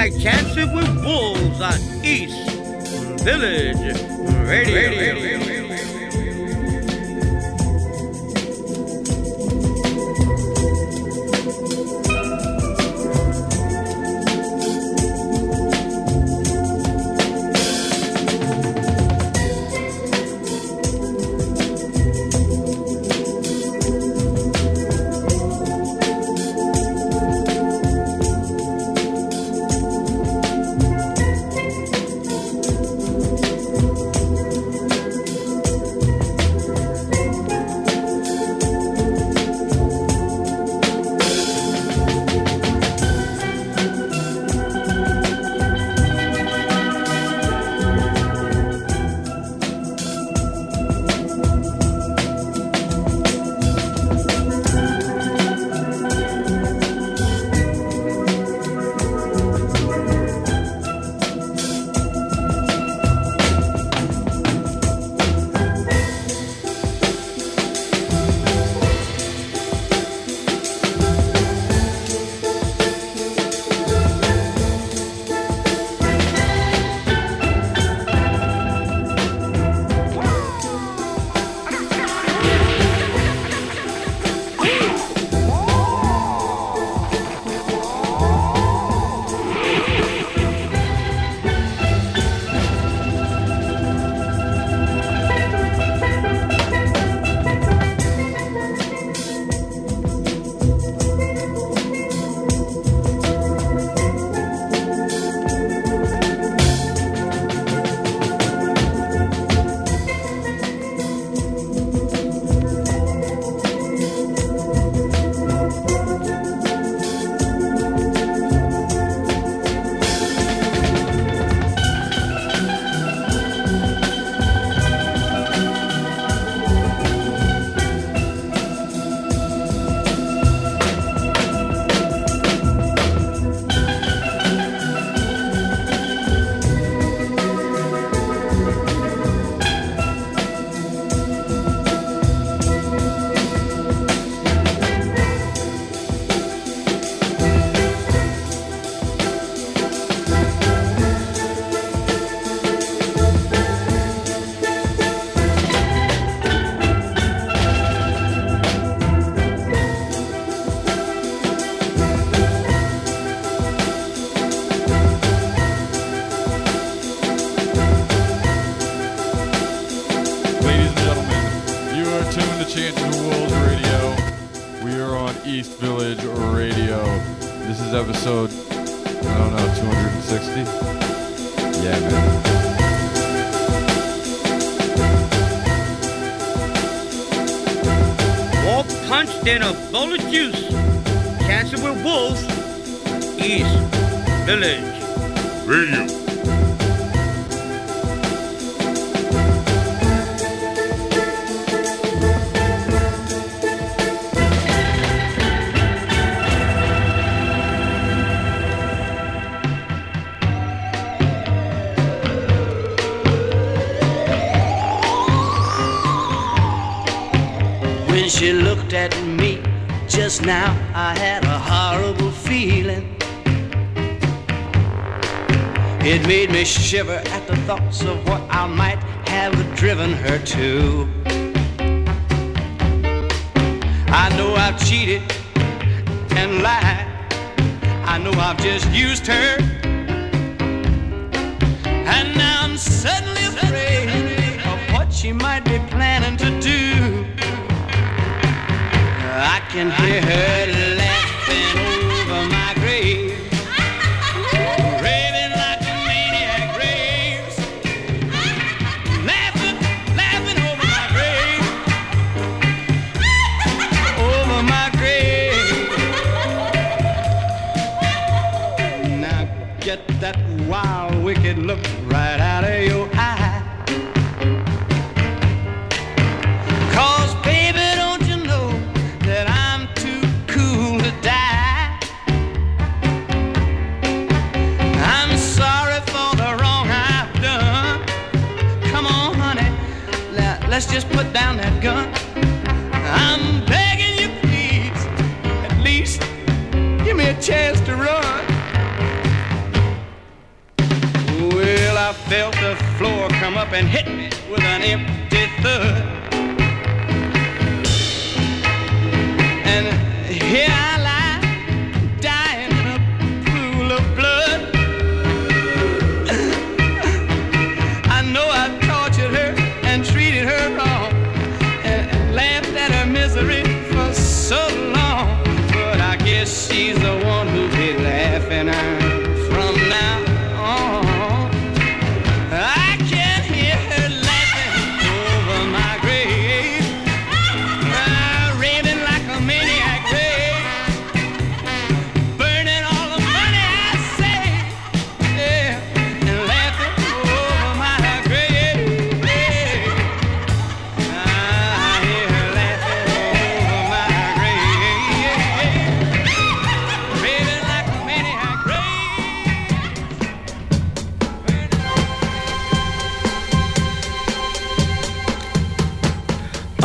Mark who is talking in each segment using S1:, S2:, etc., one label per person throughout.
S1: like chances with wolves on East Village Radio. Radio.
S2: on East Village Radio. This is episode, I don't know, 260? Yeah, man.
S1: punched in a bowl of juice. Dancing with wolves. East Village. Radio.
S3: Shiver at the thoughts of what I might have driven her to. I know I've cheated and lied. I know I've just used her. And now I'm suddenly afraid of what she might be planning to do. Can hear her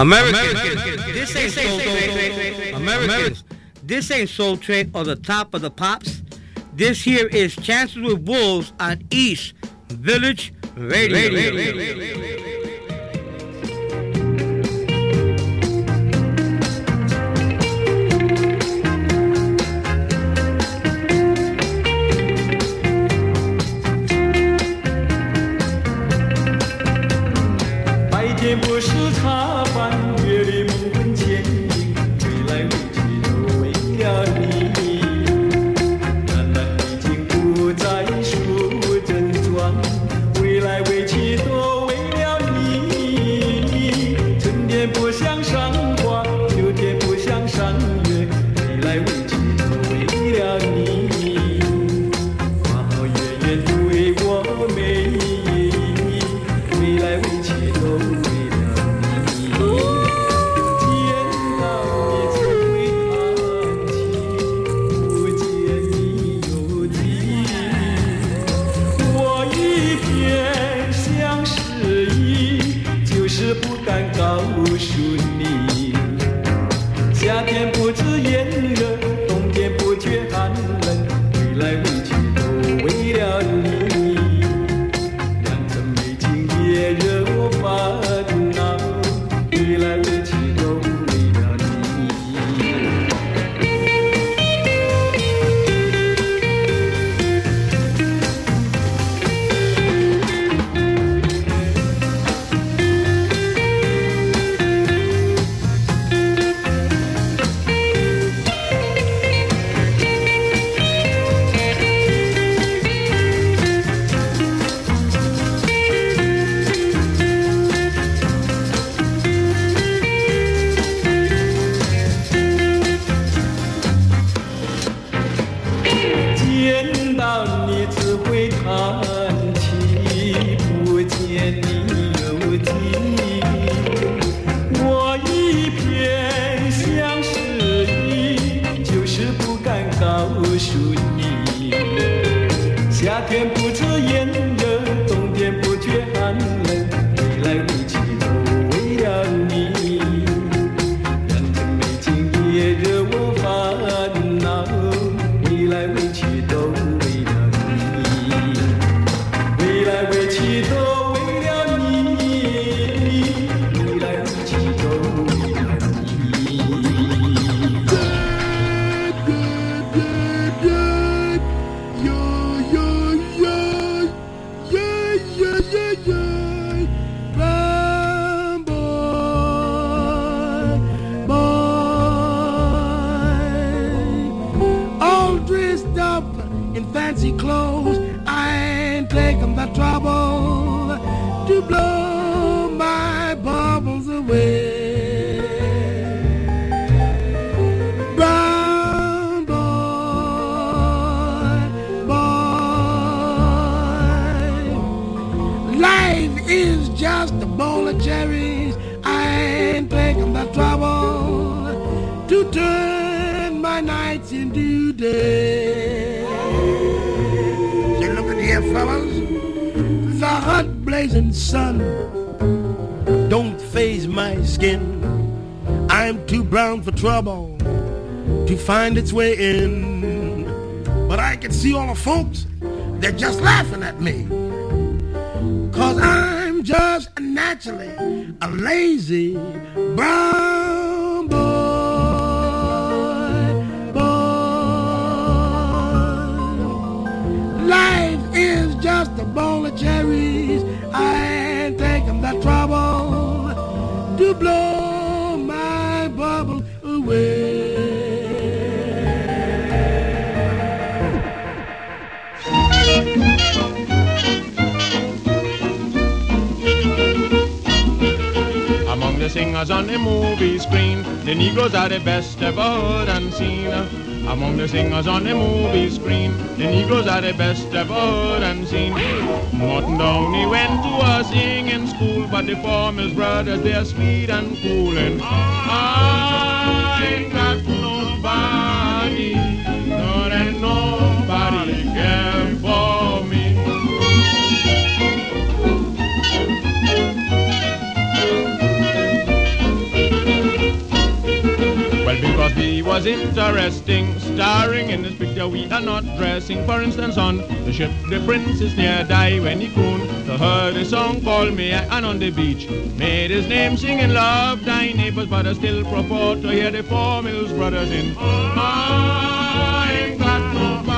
S4: Americans, Americans this ain't Soul Train. Americans, this ain't Soul or the top of the pops. This here is Chances with Wolves on East Village. Radio. Radio. Radio. 何时茶半月里
S5: find its way in. But I can see all the folks, they're just laughing at me. Cause I'm just naturally a lazy brown boy. boy. Life is just a bowl of cherries.
S6: Singers on the movie screen, the Negroes are the best ever heard and seen. Among the singers on the movie screen, the Negroes are the best ever heard and seen. Morton Downey went to a singing school, but the four Mills brothers, they're sweet and cool. And I ain't got nobody, no, and nobody care for me. Because he was interesting, starring in this picture, we are not dressing. For instance, on the ship, the prince is near die when he crooned. To heard a song called Me and on the beach, made his name singing Love Thy Neighbors, but I still prefer to hear the Four Mills Brothers in I ain't got nobody.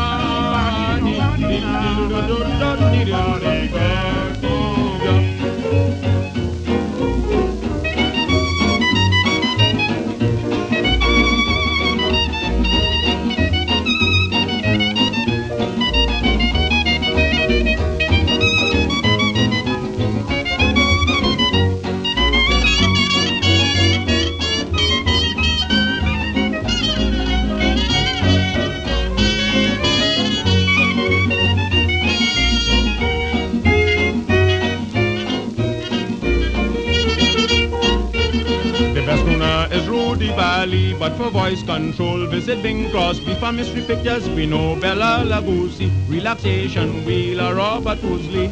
S6: But for voice control, visit Bing Crosby. For mystery pictures, we know Bela Lugosi. Relaxation, Wheeler, Robert Woolsey.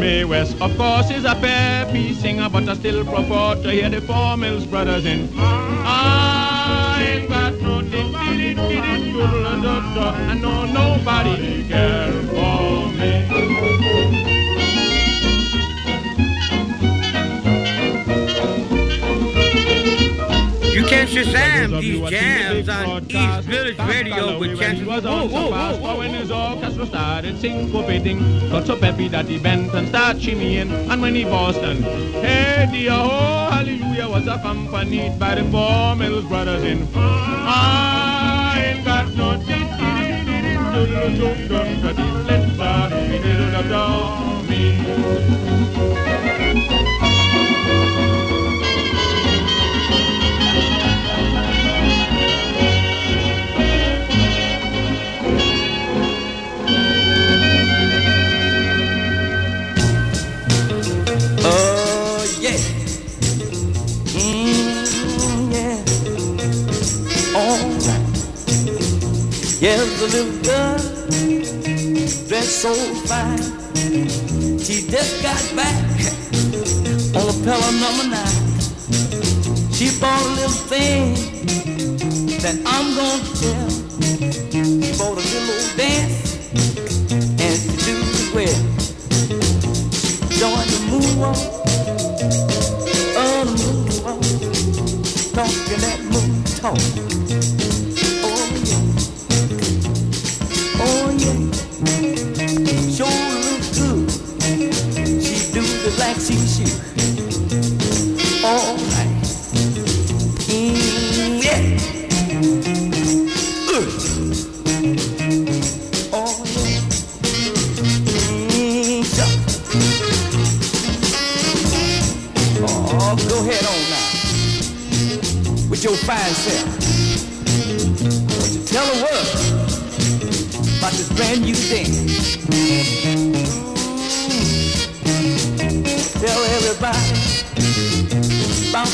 S6: Mae West, of course, is a peppy singer, but I still prefer to hear the Four Mills Brothers in. I ain't got no nobody, I nobody care for
S1: You can Shazam these jams on East Village Radio with
S6: was
S1: Whoa, whoa, whoa, whoa.
S6: when his orchestra started syncopating, got so peppy that he bent and started shimmying. And when he Boston, hey dear, oh hallelujah, was accompanied by the four Mills brothers in. I ain't got no me.
S7: Oh, Mm. All right. Here's the little girl dressed so fine. She just got back on a pillow number nine. She bought a little thing that I'm gonna tell. She bought a little dance and she do it well. Join the moonwalk, oh the moonwalk, talking that moon talk.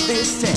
S7: This dance.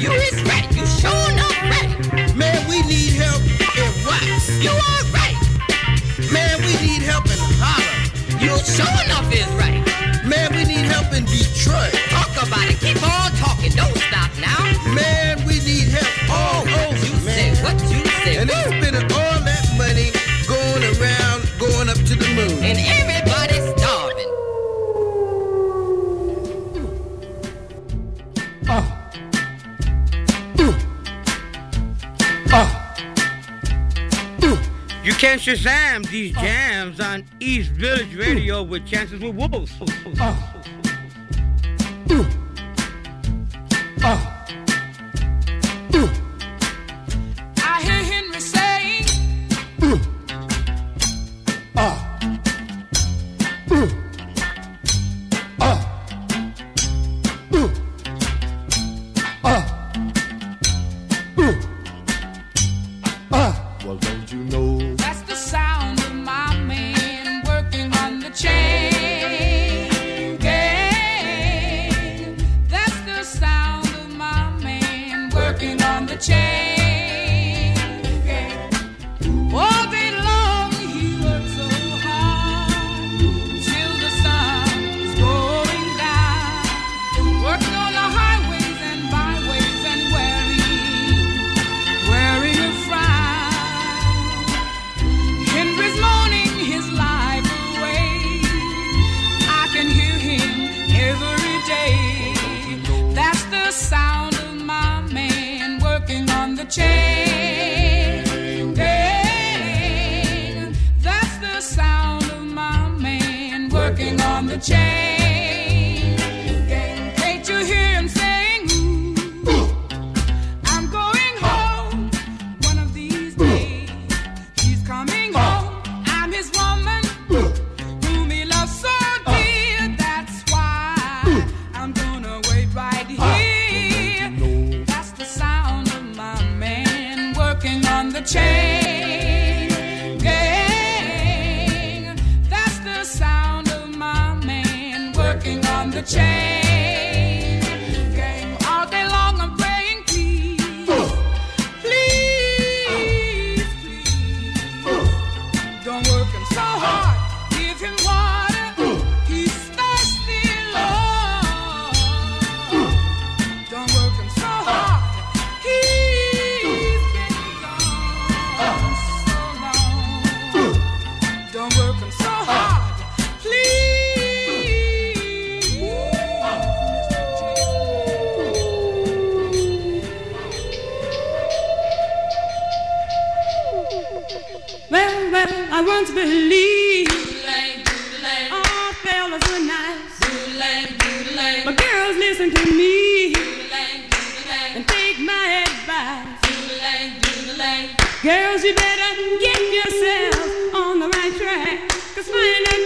S7: you
S8: is ready. You sure not ready.
S9: Man, we need help in what?
S8: You are right.
S9: Man, we need help in Harlem.
S8: You sure enough is right.
S9: Man, we need help in Detroit.
S4: Shazam these jams on East Village Radio with Chances with Wolves.
S10: Oh. Cause mine and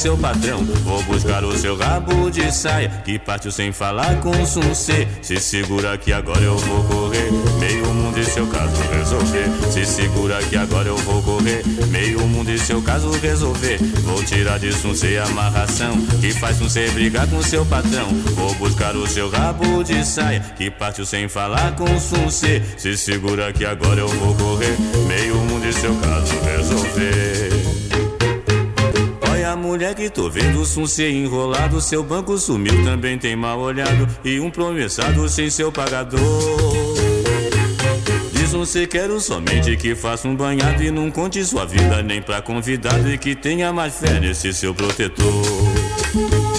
S11: seu patrão. Vou buscar o seu rabo de saia. Que partiu sem falar com um C. Se segura que agora eu vou correr. Meio mundo e seu caso resolver. Se segura que agora eu vou correr. Meio mundo e seu caso resolver. Vou tirar disso um ser amarração. Que faz ser brigar com seu patrão. Vou buscar o seu rabo de saia. Que partiu sem falar com um C. Se segura que agora eu vou correr. Meio mundo e seu caso resolver. Mulher que tô vendo um ser enrolado. Seu banco sumiu, também tem mal olhado. E um promessado sem seu pagador. Diz um se quero somente que faça um banhado e não conte sua vida nem pra convidado e que tenha mais fé nesse seu protetor.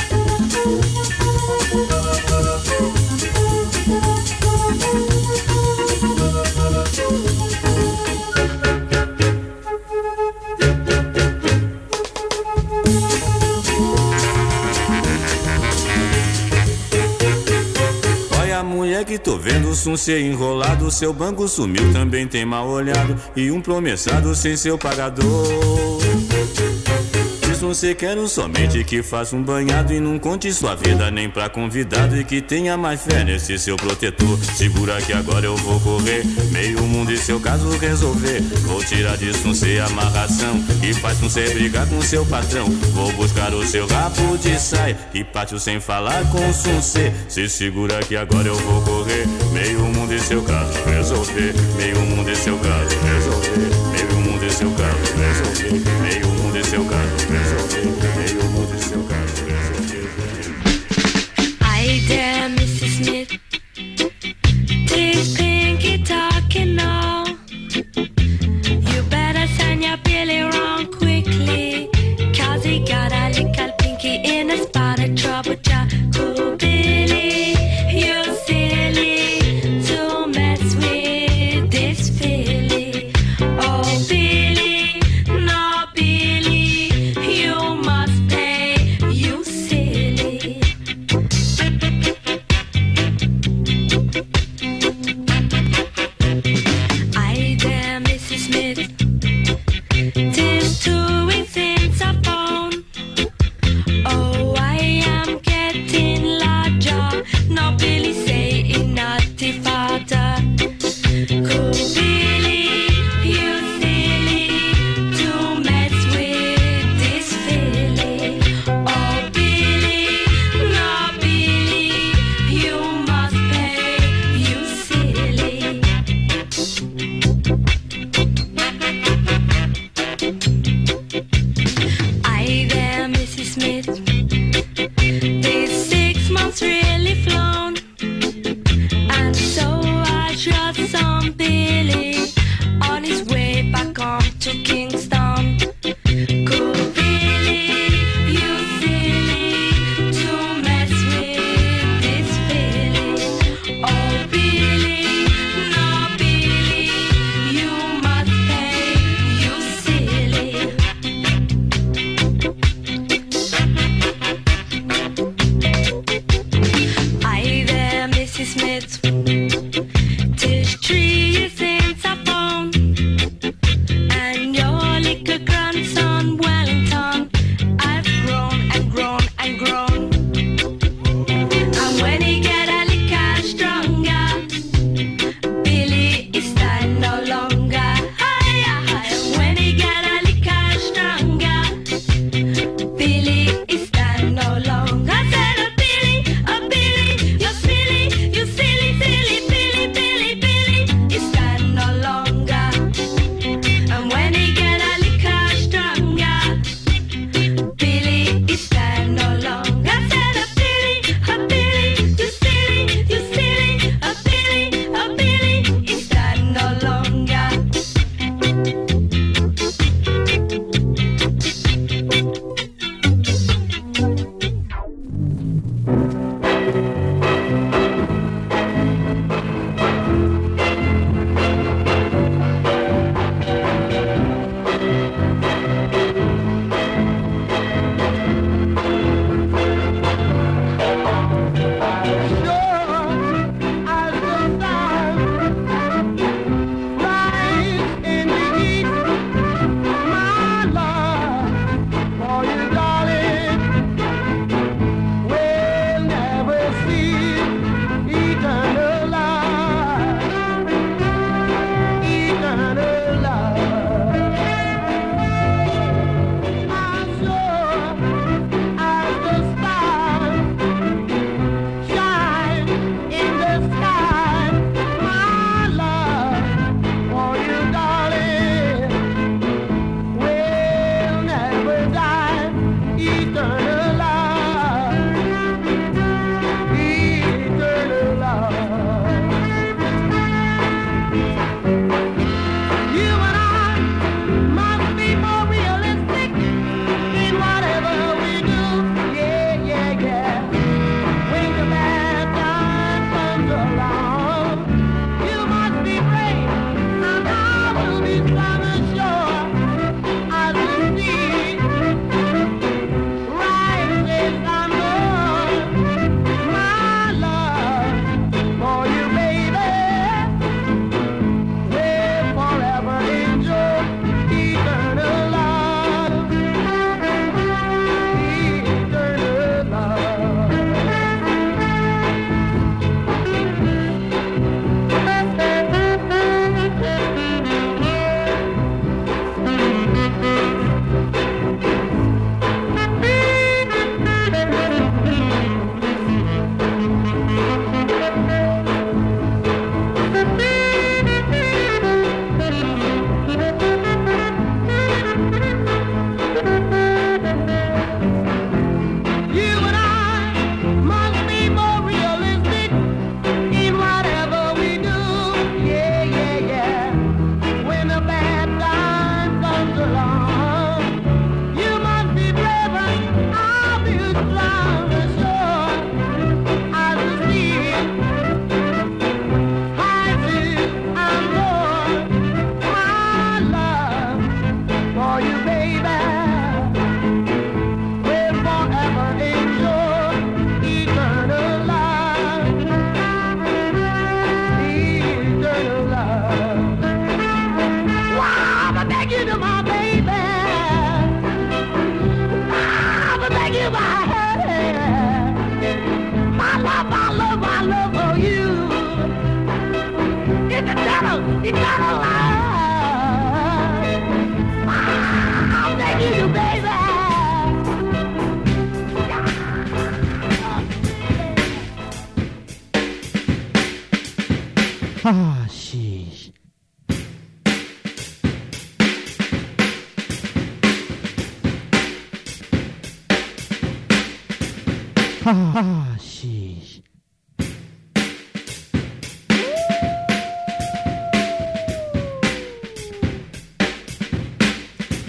S11: Um ser enrolado. Seu banco sumiu, também tem mal olhado. E um promessado sem seu pagador. Se quero somente que faça um banhado e não conte sua vida nem pra convidado e que tenha mais fé nesse seu protetor. Segura que agora eu vou correr, meio mundo e seu caso resolver. Vou tirar disso um ser amarração e faz um ser brigar com seu patrão. Vou buscar o seu rabo de saia e pátio sem falar com C. Se segura que agora eu vou correr, meio mundo e seu caso resolver. Meio mundo e seu caso resolver seu canto, resolver. meio mundo de seu canto, resolver.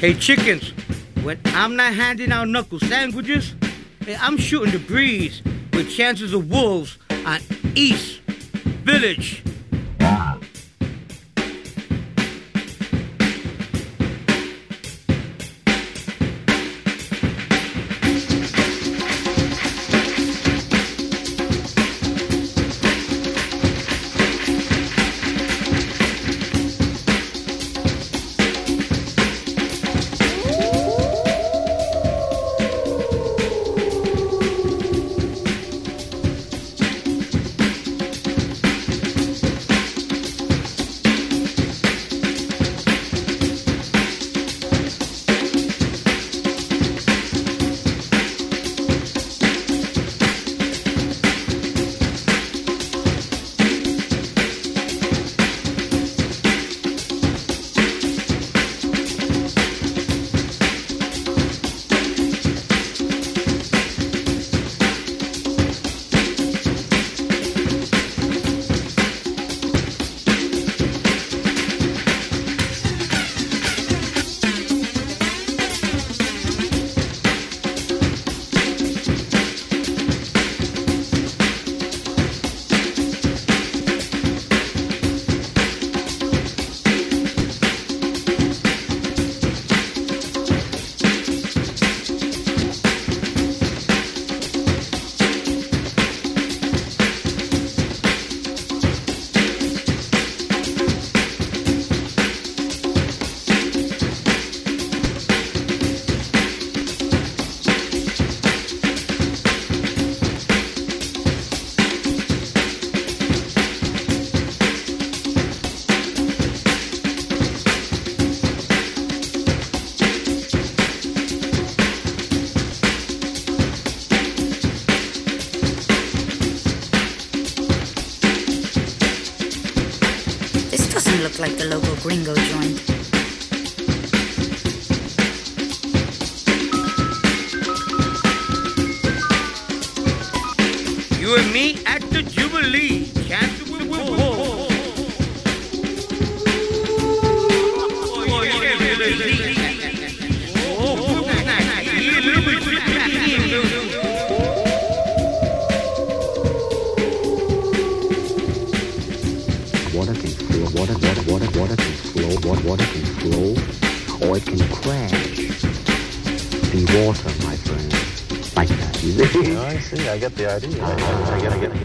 S1: Hey, chickens, when I'm not handing out knuckle sandwiches, hey, I'm shooting the breeze with chances of wolves on East Village.
S12: I get the idea. I, get, I get.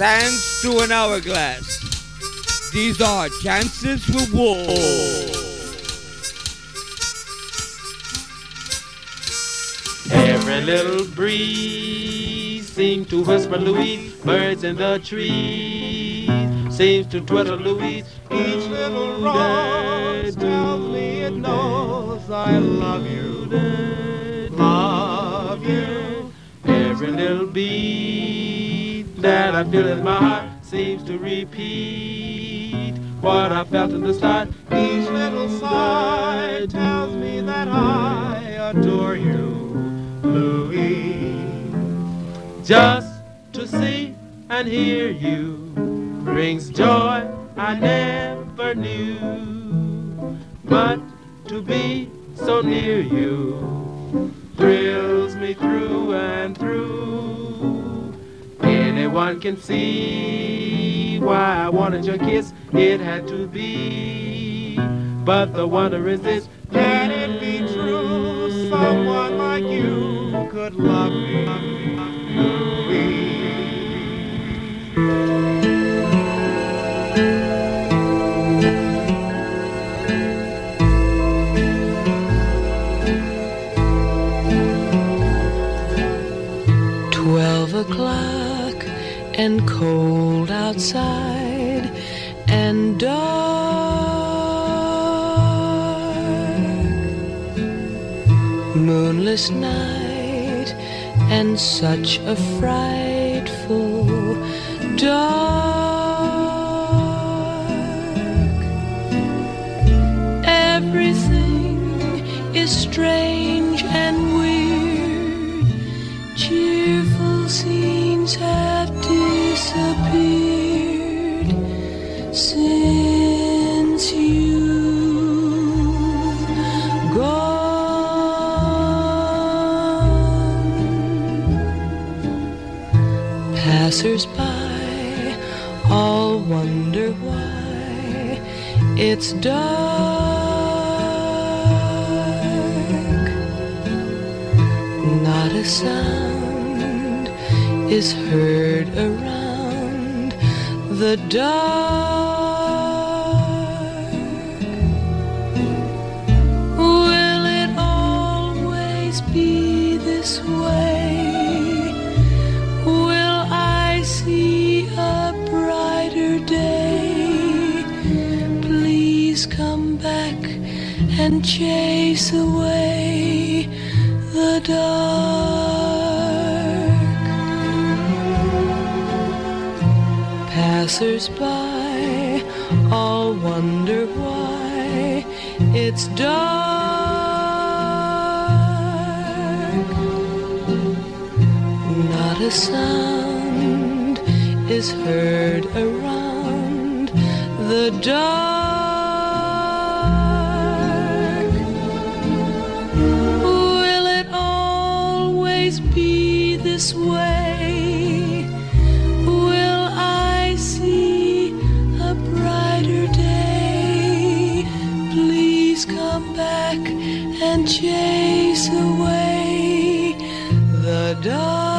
S1: Dance to an hourglass. These are chances with wolves.
S13: Every little breeze seems to whisper Louise, birds in the trees seems to twitter Louise. Each little rose tells me it knows I love you, love you. Every little beat that I feel in my heart seems to repeat what I felt in the start. Each little sigh tells me that I adore you, Louise. Just to see and hear you brings joy I never knew. But to be so near you thrills me through and through. Anyone can see why I wanted your kiss. It had to be. But the wonder is this can it be true? Someone like you could love me.
S14: Twelve o'clock and cold outside and dark. Moonless night and such a frightful dark. Everything is strange and weird. Cheerful scenes have Passers-by all wonder why it's dark. Not a sound is heard around the dark. Chase away the dark. Passers-by all wonder why it's dark. Not a sound is heard around the dark. This way? Will I see a brighter day? Please come back and chase away the dark.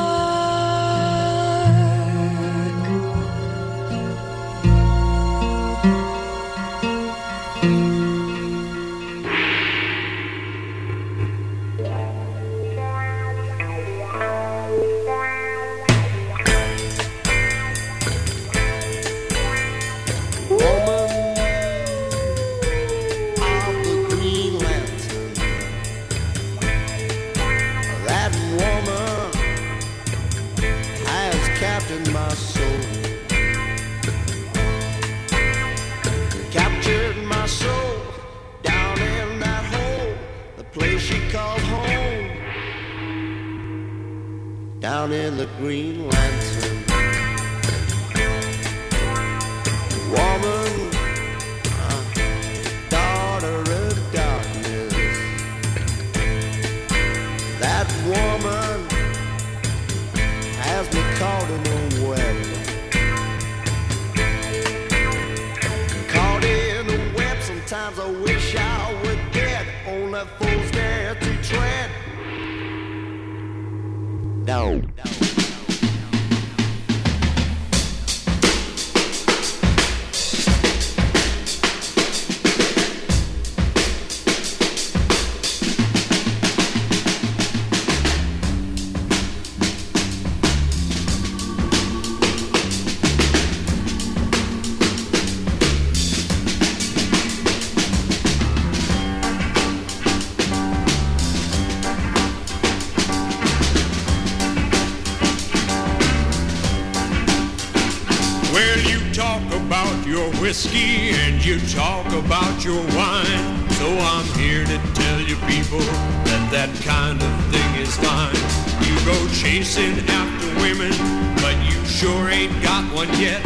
S15: Whiskey and you talk about your wine. So I'm here to tell you people that that kind of thing is fine. You go chasing after women, but you sure ain't got one yet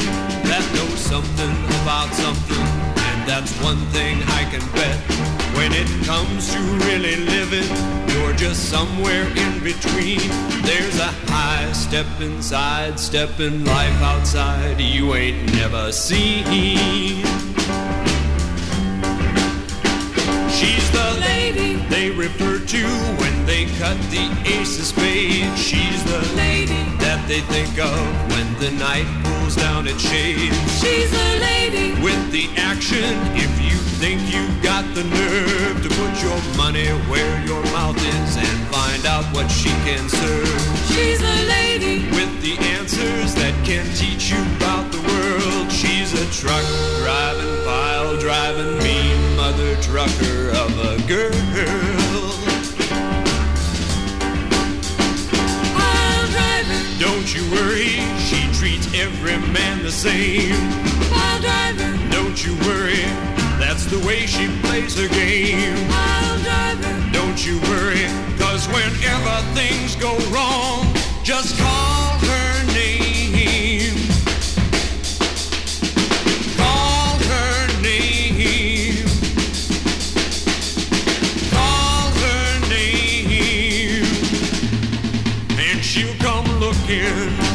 S15: that knows something about something. And that's one thing I can bet. When it comes to really living, you're just somewhere in between. There's a high step inside, step in life outside you ain't never seen. She's the lady they refer to when they cut the ace of spades. She's the lady that they think of when the night pulls down its shades.
S14: She's a lady
S15: with the action. If you think you've got the nerve to put your money where your mouth is and find out what she can serve.
S14: She's a lady
S15: with the answers that can teach you about the world. She's a truck driving, pile driving, mean mother trucker of a girl. Don't you worry, every man the same.
S14: pile driver,
S15: Don't you worry, that's the way she plays her game.
S14: pile driver.
S15: Don't you worry, cause whenever things go wrong, just call her name. Call her name. Call her name. And she'll come looking.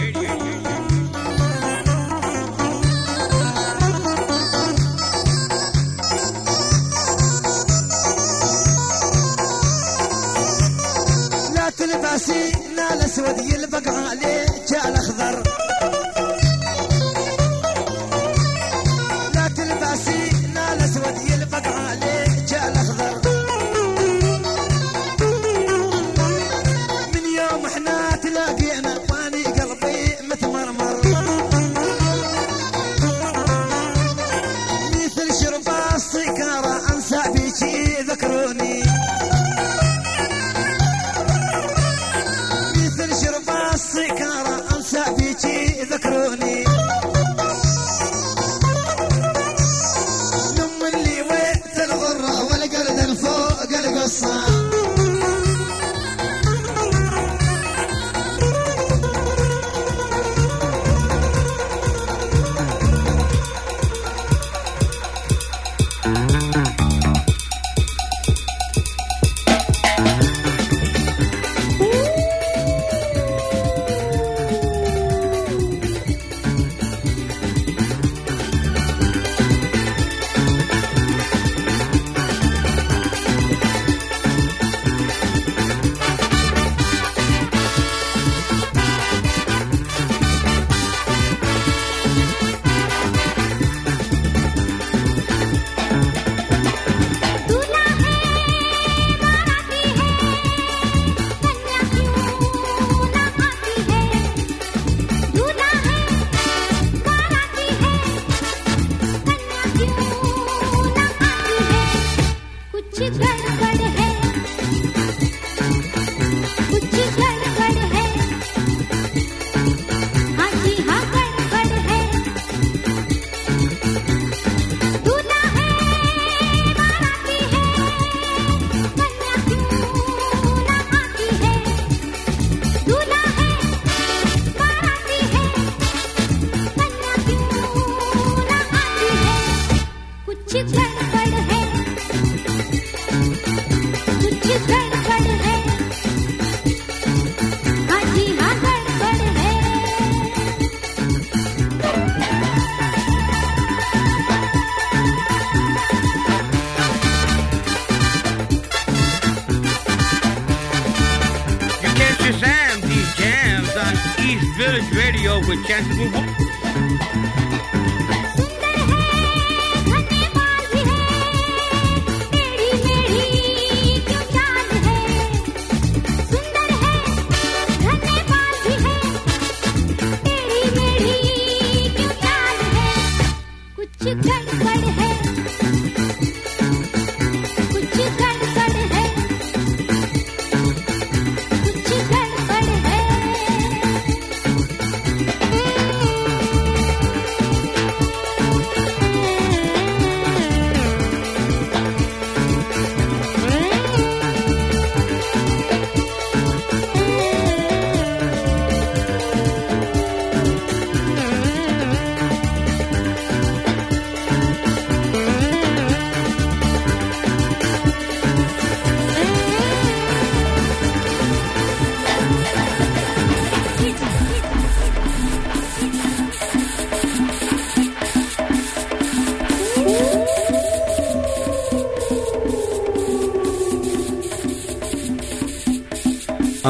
S16: with
S1: catches move.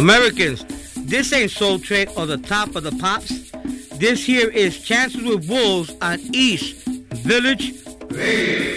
S16: Americans, this ain't Soul Train or the top of the pops. This here is Chances with Wolves on East Village
S17: Radio.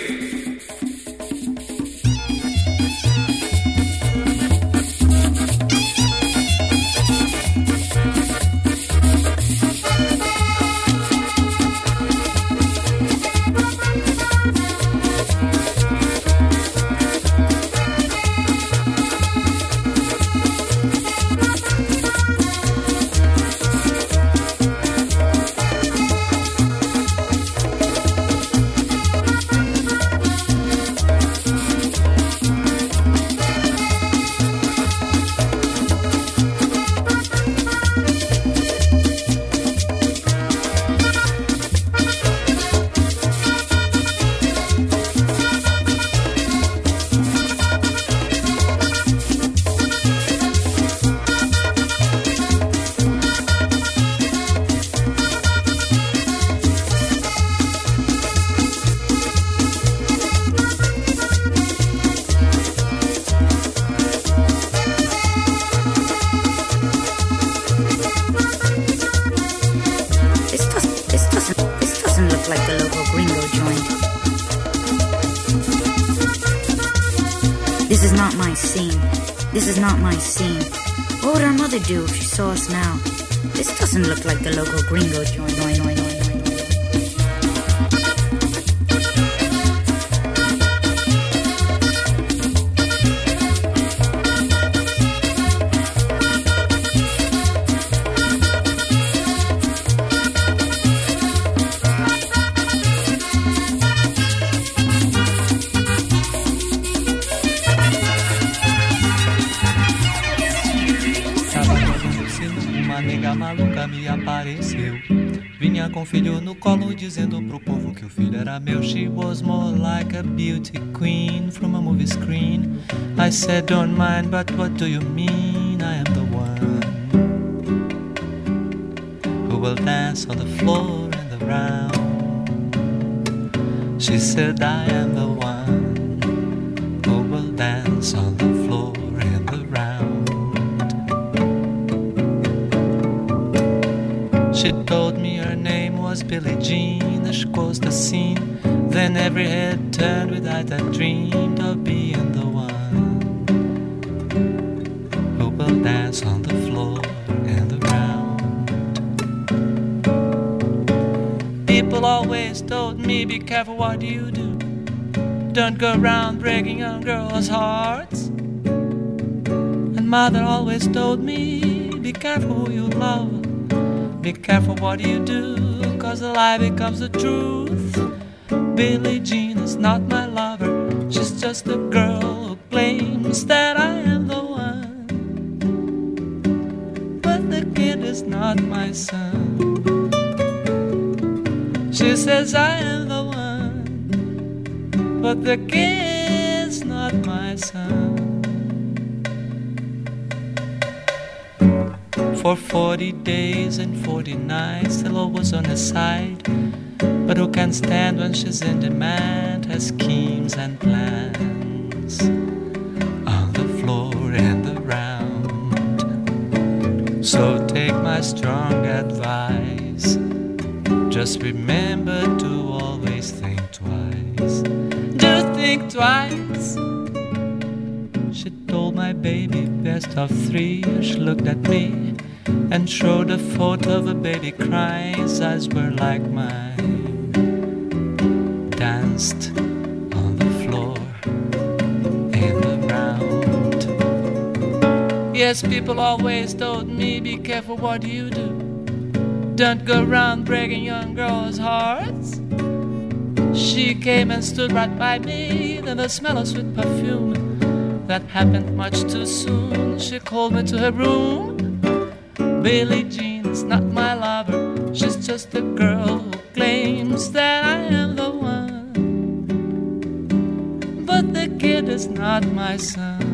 S17: Said, Don't mind, but what do you mean? I am the one who will dance on the floor and the round. She said, I am dance on the floor and around. People always told me, be careful what you do. Don't go around breaking young girls' hearts. And mother always told me, be careful who you love. Be careful what you do, cause the lie becomes the truth. Billie Jean is not my lover, she's just a girl who claims that I am is not my son. She says I am the one, but the kid's not my son. For 40 days and 40 nights, the law was on her side. But who can stand when she's in demand? Her schemes and plans on the floor and around. So take my strong advice. Just remember to always think twice. Do think twice. She told my baby best of three. She looked at me and showed a photo of a baby crying. His eyes were like mine. Danced Yes, people always told me be careful what you do. Don't go around breaking young girls' hearts. She came and stood right by me, then the smell of sweet perfume that happened much too soon. She called me to her room. Billie Jean is not my lover, she's just a girl who claims that I am the one. But the kid is not my son.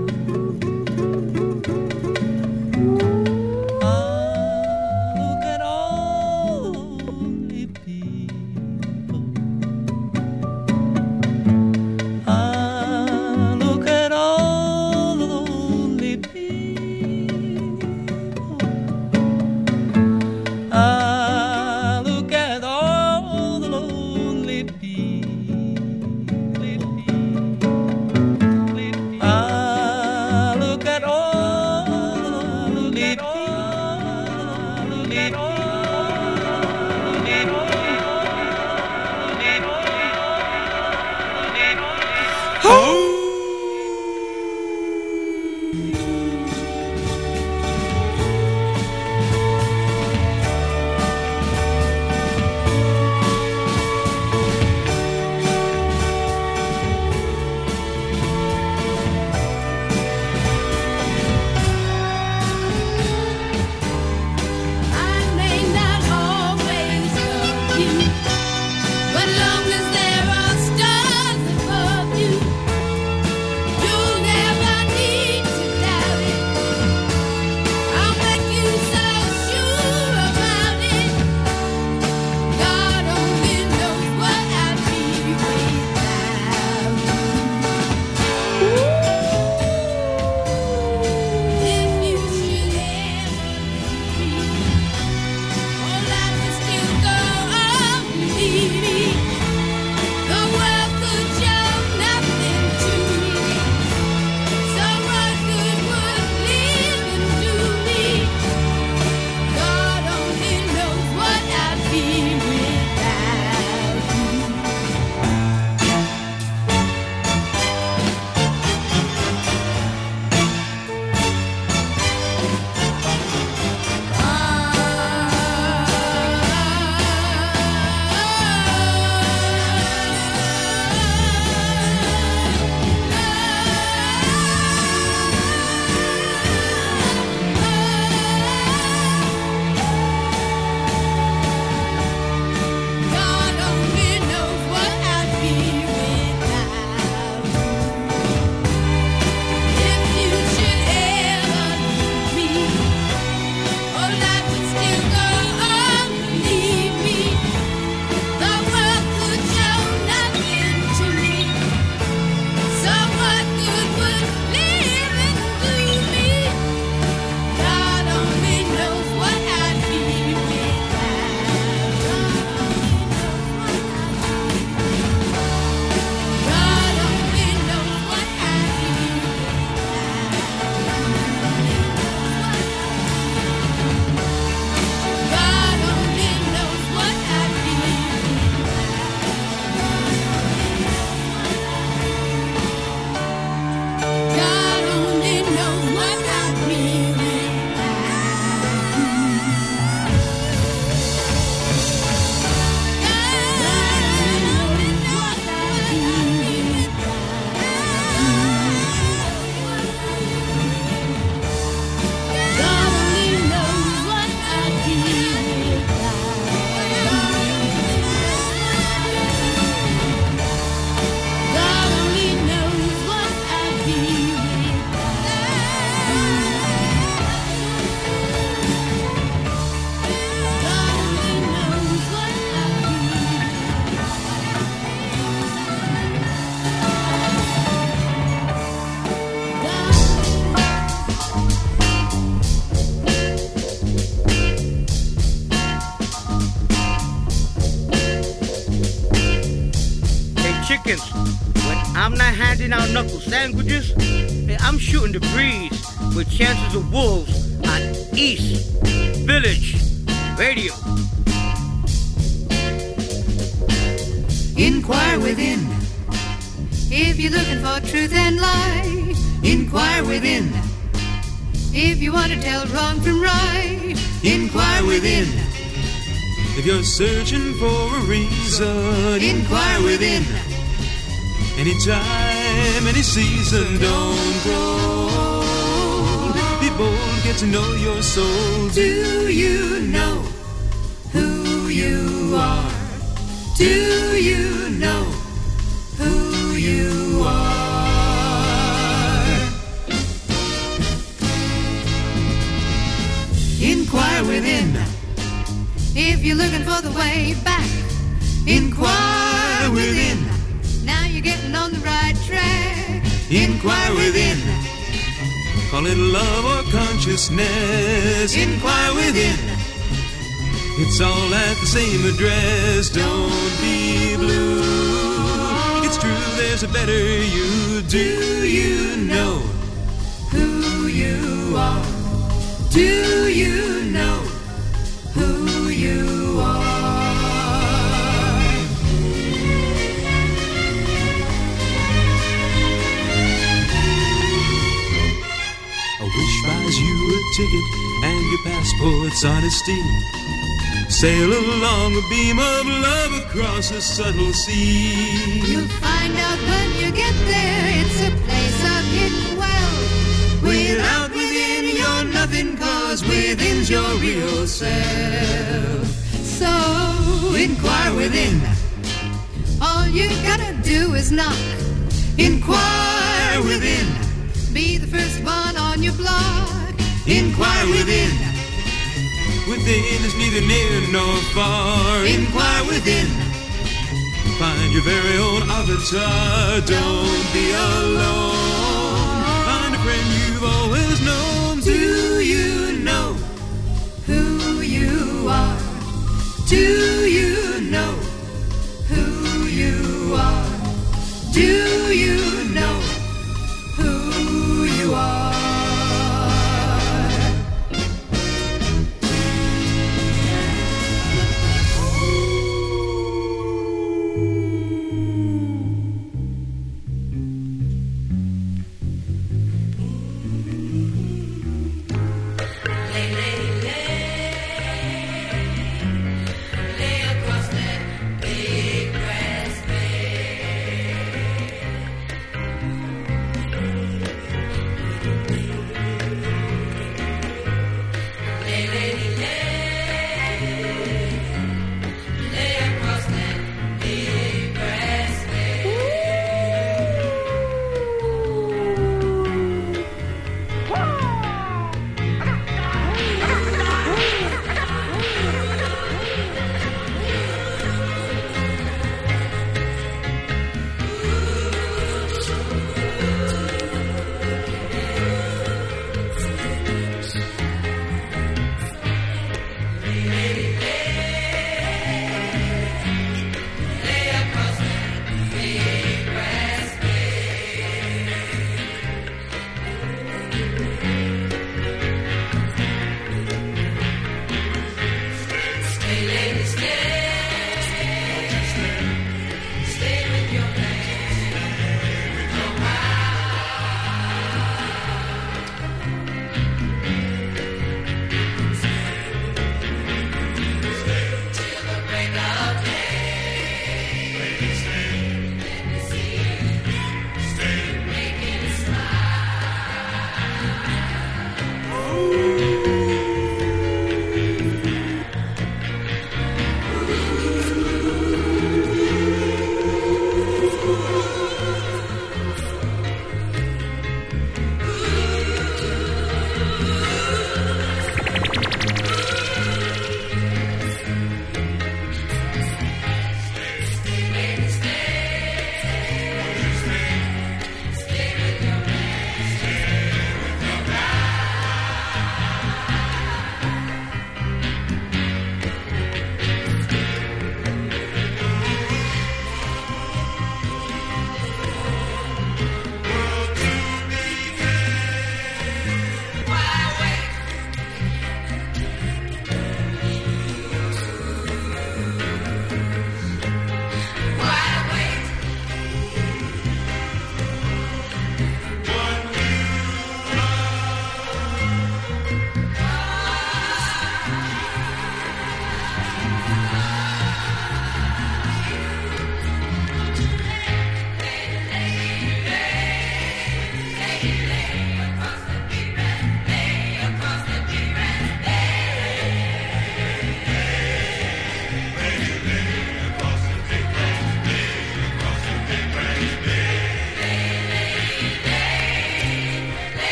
S15: Season, don't grow. Be bold, get to know your soul.
S18: Do you know who you are? Do Inquire within.
S15: Call it love or consciousness. Inquire within. It's all at the same address. Don't be blue. It's true, there's a better you. Do you know
S18: who you are? Do you know
S15: ticket and your passport's honesty. Sail along a beam of love across a subtle sea.
S18: You'll find out when you get there, it's a place of hidden wealth. Without within, you're nothing, cause within's your real self. so inquire within. All you gotta do is knock. Inquire within. Be the first one on your block. Inquire within.
S19: Within is neither near nor far.
S18: Inquire within.
S19: Find your very own avatar. Don't be alone. Find a friend you've always known.
S18: Do you know who you are? Do you know who you are? Do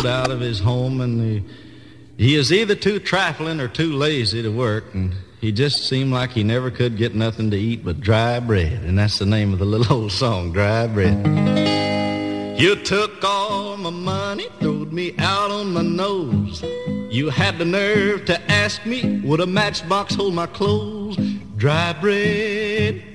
S20: thrown out of his home, and he, he is either too trifling or too lazy to work, and he just seemed like he never could get nothing to eat but dry bread, and that's the name of the little old song, Dry Bread. You took all my money, throwed me out on my nose. You had the nerve to ask me, would a matchbox hold my clothes? Dry bread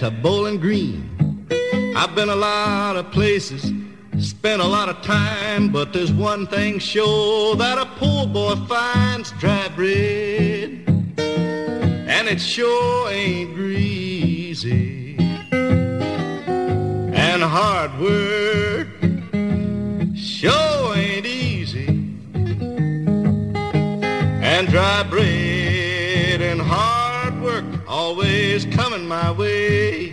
S20: to Bowling Green. I've been a lot of places, spent a lot of time, but there's one thing sure that a poor boy finds dry bread, and it sure ain't greasy. And hard work sure ain't easy. And dry coming my way.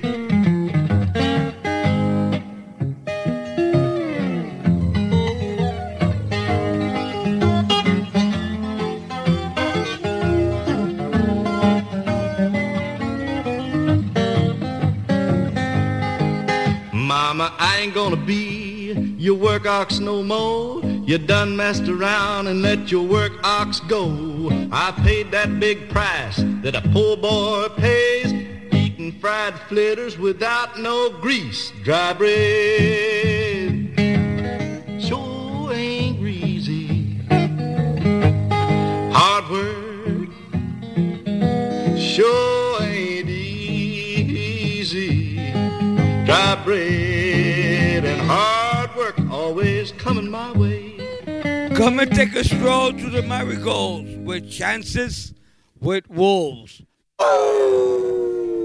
S20: Mama, I ain't gonna be your work ox no more. You done messed around and let your work ox go. I paid that big price that a poor boy pays, fried flitters without no grease, dry bread. Sure ain't greasy. Hard work sure ain't easy. Dry bread and hard work always coming my way.
S4: Come and take a stroll through the marigolds with chances with wolves.
S21: Well,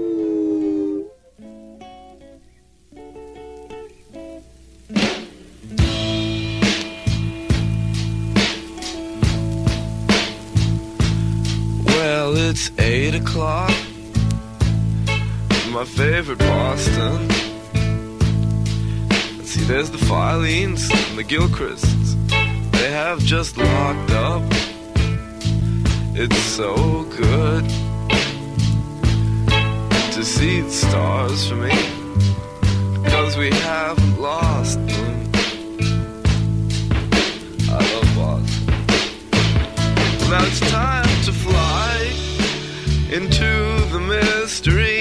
S21: it's eight o'clock. My favorite Boston. See, there's the Filenes and the Gilchrists. They have just locked up. It's so good to see the stars for me. Because we haven't lost them. I love Boston. Now it's time into the mystery.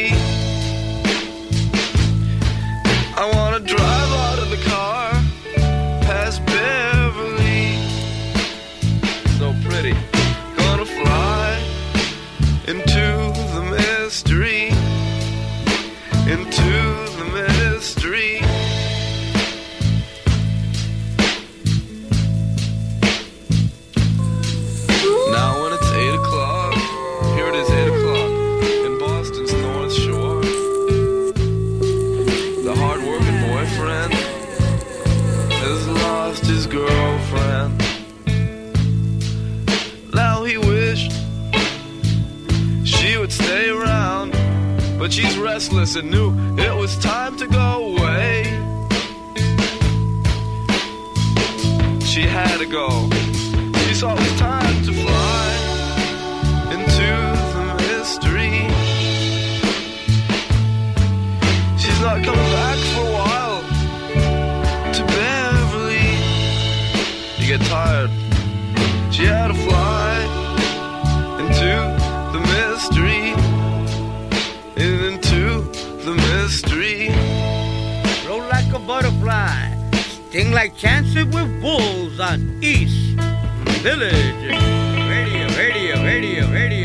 S21: She's restless and knew it was time to go away. She had to go. She saw it was time
S4: sting like chances with wolves on East Village. Radio, radio, radio, radio, radio,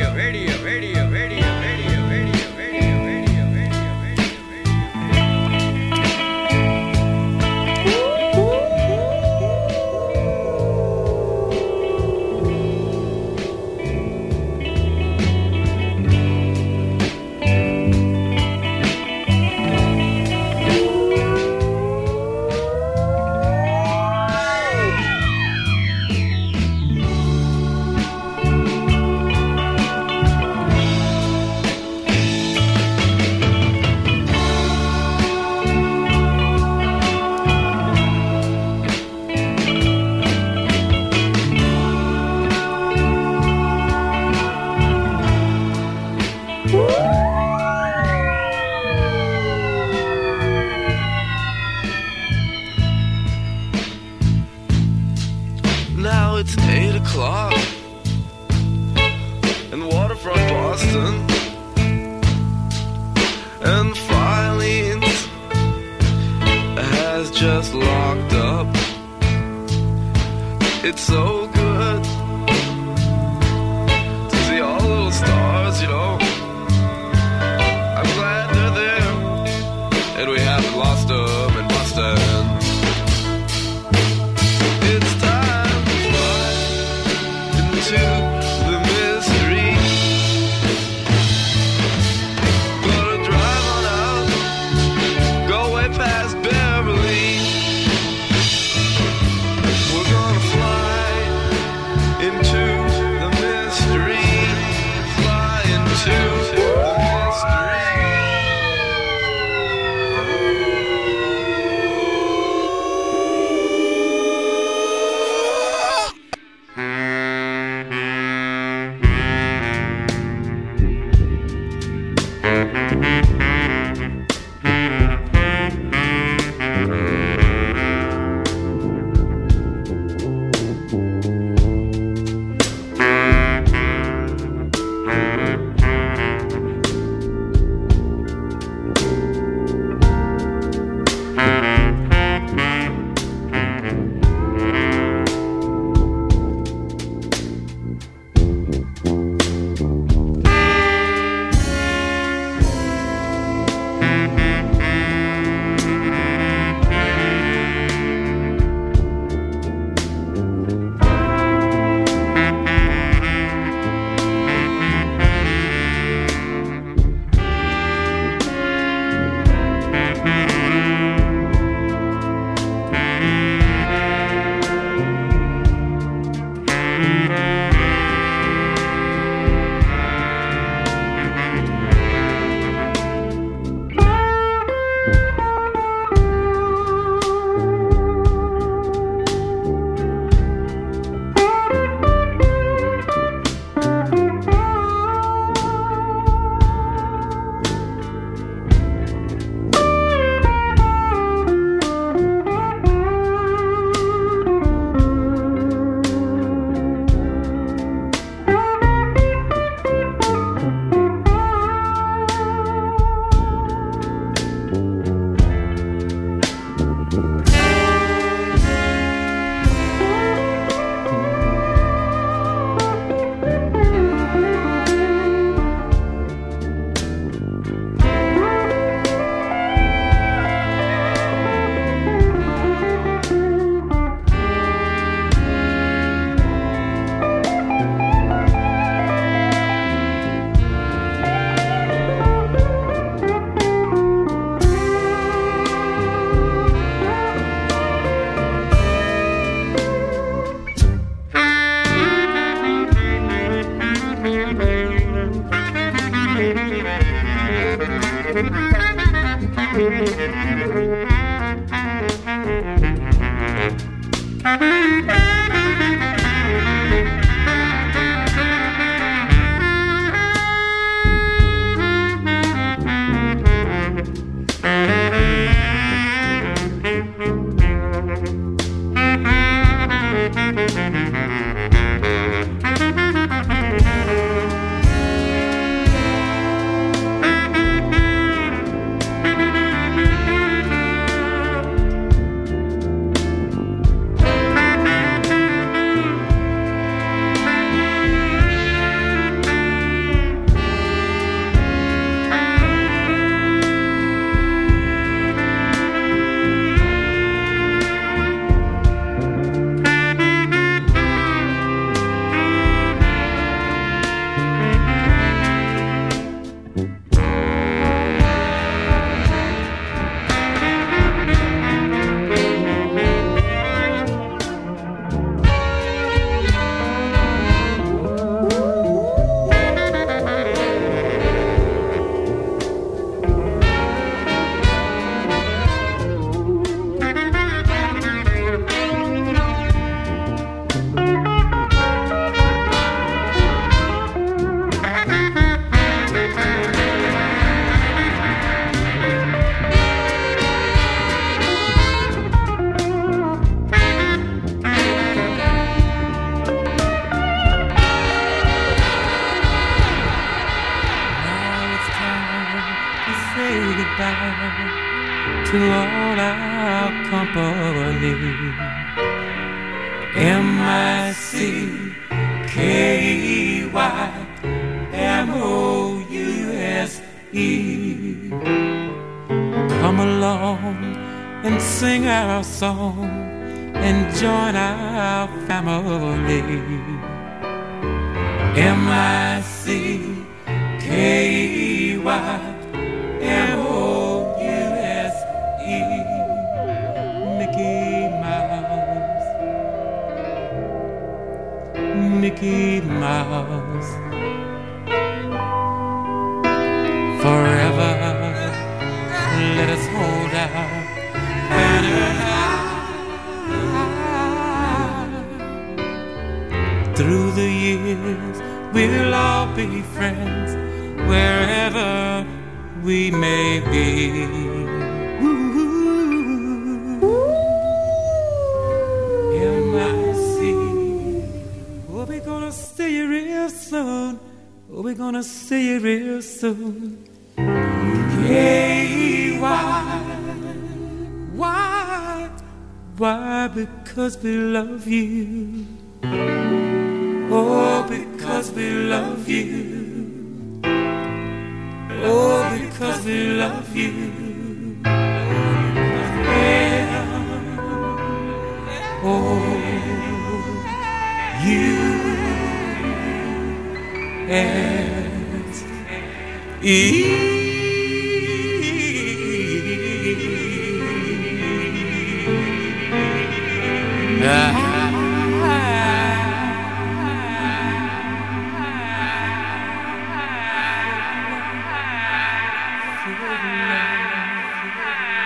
S21: It's so